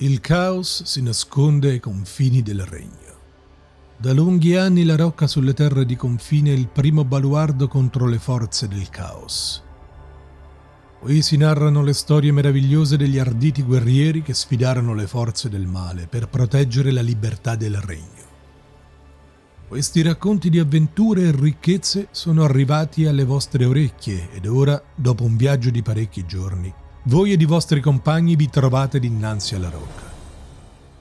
Il caos si nasconde ai confini del regno. Da lunghi anni la rocca sulle terre di confine è il primo baluardo contro le forze del caos. Qui si narrano le storie meravigliose degli arditi guerrieri che sfidarono le forze del male per proteggere la libertà del regno. Questi racconti di avventure e ricchezze sono arrivati alle vostre orecchie ed ora, dopo un viaggio di parecchi giorni, voi ed i vostri compagni vi trovate dinanzi alla rocca.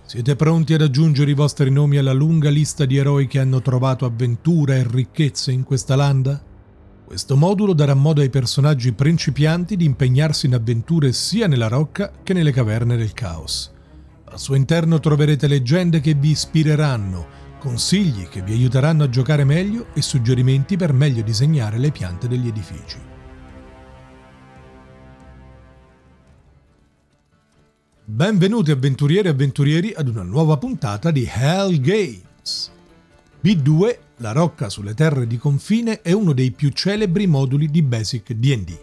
Siete pronti ad aggiungere i vostri nomi alla lunga lista di eroi che hanno trovato avventura e ricchezze in questa landa? Questo modulo darà modo ai personaggi principianti di impegnarsi in avventure sia nella rocca che nelle caverne del caos. Al suo interno troverete leggende che vi ispireranno, consigli che vi aiuteranno a giocare meglio e suggerimenti per meglio disegnare le piante degli edifici. Benvenuti avventurieri e avventurieri ad una nuova puntata di Hell Games. B2, la rocca sulle terre di confine, è uno dei più celebri moduli di Basic DD.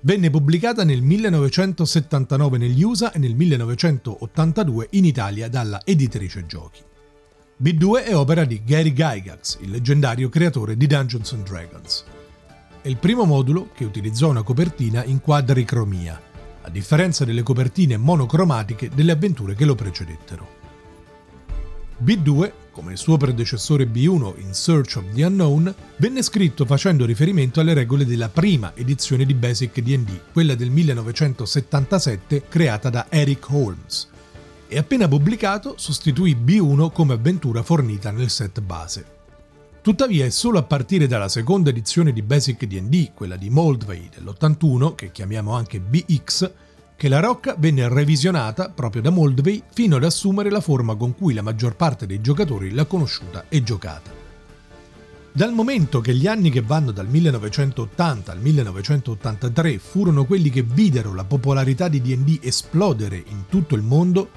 Venne pubblicata nel 1979 negli USA e nel 1982 in Italia dalla editrice giochi. B2 è opera di Gary Gygax, il leggendario creatore di Dungeons Dragons. È il primo modulo che utilizzò una copertina in quadricromia, a differenza delle copertine monocromatiche delle avventure che lo precedettero. B2, come il suo predecessore B1 in Search of the Unknown, venne scritto facendo riferimento alle regole della prima edizione di Basic DD, quella del 1977 creata da Eric Holmes, e appena pubblicato sostituì B1 come avventura fornita nel set base. Tuttavia è solo a partire dalla seconda edizione di Basic D&D, quella di Moldvay dell'81, che chiamiamo anche BX, che la rocca venne revisionata proprio da Moldvay fino ad assumere la forma con cui la maggior parte dei giocatori l'ha conosciuta e giocata. Dal momento che gli anni che vanno dal 1980 al 1983 furono quelli che videro la popolarità di D&D esplodere in tutto il mondo,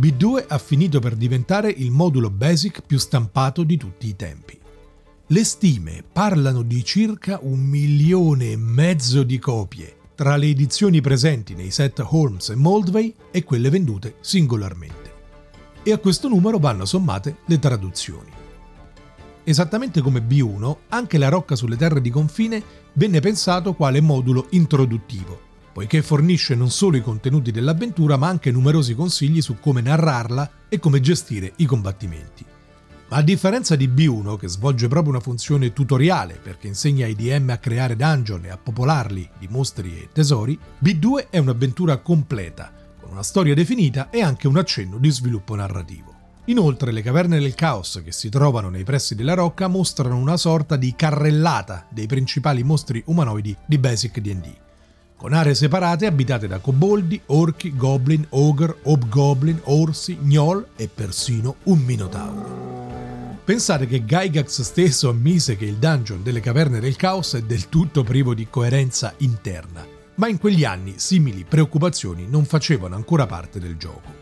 B2 ha finito per diventare il modulo basic più stampato di tutti i tempi. Le stime parlano di circa un milione e mezzo di copie tra le edizioni presenti nei set Holmes e Moldvay e quelle vendute singolarmente. E a questo numero vanno sommate le traduzioni. Esattamente come B1, anche la rocca sulle terre di confine venne pensato quale modulo introduttivo, poiché fornisce non solo i contenuti dell'avventura ma anche numerosi consigli su come narrarla e come gestire i combattimenti. Ma a differenza di B1, che svolge proprio una funzione tutoriale perché insegna ai DM a creare dungeon e a popolarli di mostri e tesori, B2 è un'avventura completa, con una storia definita e anche un accenno di sviluppo narrativo. Inoltre le caverne del caos che si trovano nei pressi della rocca mostrano una sorta di carrellata dei principali mostri umanoidi di Basic D&D, con aree separate abitate da coboldi, orchi, goblin, ogre, hobgoblin, orsi, gnoll e persino un minotauro. Pensate che Gygax stesso ammise che il dungeon delle caverne del caos è del tutto privo di coerenza interna, ma in quegli anni simili preoccupazioni non facevano ancora parte del gioco.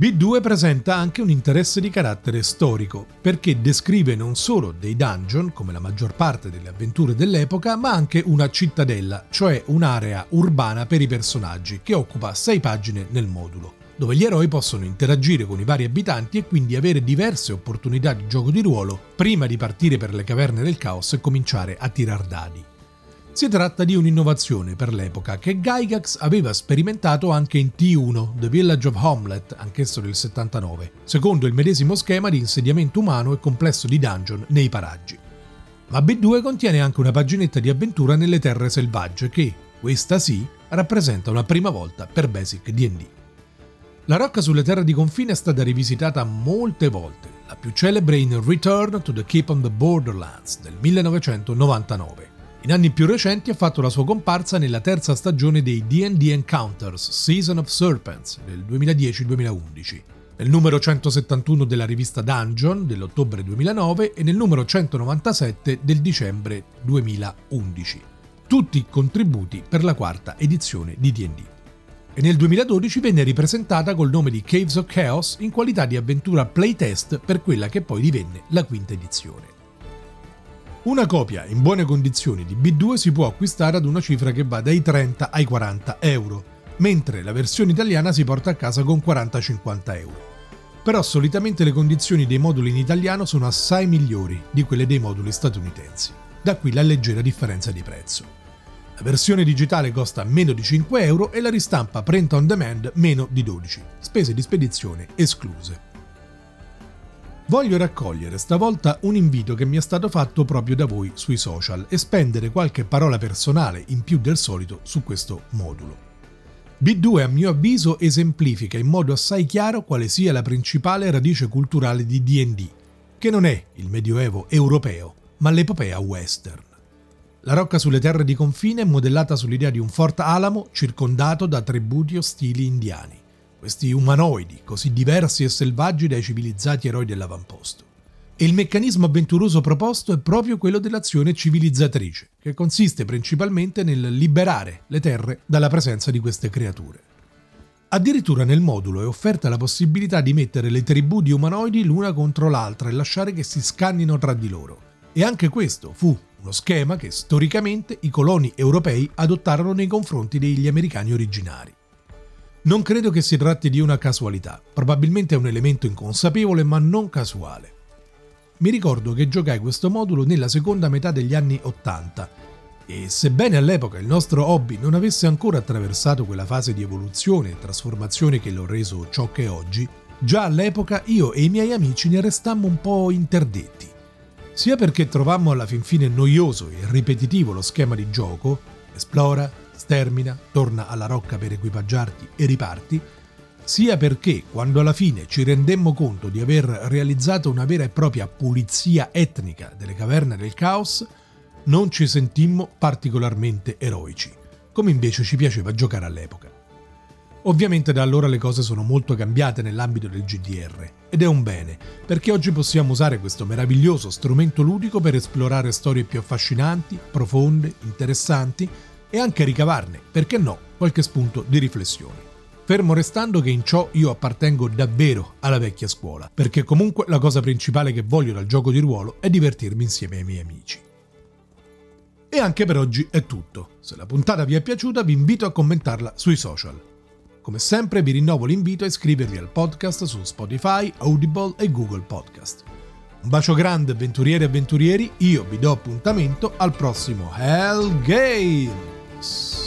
B2 presenta anche un interesse di carattere storico, perché descrive non solo dei dungeon, come la maggior parte delle avventure dell'epoca, ma anche una cittadella, cioè un'area urbana per i personaggi, che occupa 6 pagine nel modulo dove gli eroi possono interagire con i vari abitanti e quindi avere diverse opportunità di gioco di ruolo prima di partire per le caverne del caos e cominciare a tirar dadi. Si tratta di un'innovazione per l'epoca che Gygax aveva sperimentato anche in T1, The Village of Homelet, anch'esso del 79, secondo il medesimo schema di insediamento umano e complesso di dungeon nei paraggi. Ma B2 contiene anche una paginetta di avventura nelle terre selvagge che, questa sì, rappresenta una prima volta per Basic D&D. La rocca sulle terre di confine è stata rivisitata molte volte, la più celebre in Return to the Keep on the Borderlands del 1999. In anni più recenti ha fatto la sua comparsa nella terza stagione dei D&D Encounters Season of Serpents del 2010-2011, nel numero 171 della rivista Dungeon dell'ottobre 2009 e nel numero 197 del dicembre 2011. Tutti contributi per la quarta edizione di D&D e nel 2012 venne ripresentata col nome di Caves of Chaos in qualità di avventura playtest per quella che poi divenne la quinta edizione. Una copia in buone condizioni di B2 si può acquistare ad una cifra che va dai 30 ai 40 euro, mentre la versione italiana si porta a casa con 40-50 euro. Però solitamente le condizioni dei moduli in italiano sono assai migliori di quelle dei moduli statunitensi. Da qui la leggera differenza di prezzo. La versione digitale costa meno di 5 euro e la ristampa print on demand meno di 12, spese di spedizione escluse. Voglio raccogliere stavolta un invito che mi è stato fatto proprio da voi sui social e spendere qualche parola personale in più del solito su questo modulo. B2 a mio avviso esemplifica in modo assai chiaro quale sia la principale radice culturale di DD, che non è il medioevo europeo, ma l'epopea western. La rocca sulle terre di confine è modellata sull'idea di un Fort Alamo circondato da tributi ostili indiani questi umanoidi così diversi e selvaggi dai civilizzati eroi dell'avamposto. E il meccanismo avventuroso proposto è proprio quello dell'azione civilizzatrice, che consiste principalmente nel liberare le terre dalla presenza di queste creature. Addirittura nel modulo è offerta la possibilità di mettere le tribù di umanoidi l'una contro l'altra e lasciare che si scannino tra di loro. E anche questo fu uno schema che storicamente i coloni europei adottarono nei confronti degli americani originari. Non credo che si tratti di una casualità, probabilmente è un elemento inconsapevole ma non casuale. Mi ricordo che giocai questo modulo nella seconda metà degli anni 80 e sebbene all'epoca il nostro hobby non avesse ancora attraversato quella fase di evoluzione e trasformazione che l'ho reso ciò che è oggi, già all'epoca io e i miei amici ne restammo un po' interdetti. Sia perché trovammo alla fin fine noioso e ripetitivo lo schema di gioco, esplora, stermina, torna alla rocca per equipaggiarti e riparti, sia perché quando alla fine ci rendemmo conto di aver realizzato una vera e propria pulizia etnica delle caverne del caos, non ci sentimmo particolarmente eroici, come invece ci piaceva giocare all'epoca. Ovviamente da allora le cose sono molto cambiate nell'ambito del GDR ed è un bene, perché oggi possiamo usare questo meraviglioso strumento ludico per esplorare storie più affascinanti, profonde, interessanti e anche ricavarne, perché no, qualche spunto di riflessione. Fermo restando che in ciò io appartengo davvero alla vecchia scuola, perché comunque la cosa principale che voglio dal gioco di ruolo è divertirmi insieme ai miei amici. E anche per oggi è tutto. Se la puntata vi è piaciuta vi invito a commentarla sui social. Come sempre vi rinnovo l'invito a iscrivervi al podcast su Spotify, Audible e Google Podcast. Un bacio grande avventurieri e avventurieri, io vi do appuntamento al prossimo Hell Game! Yes.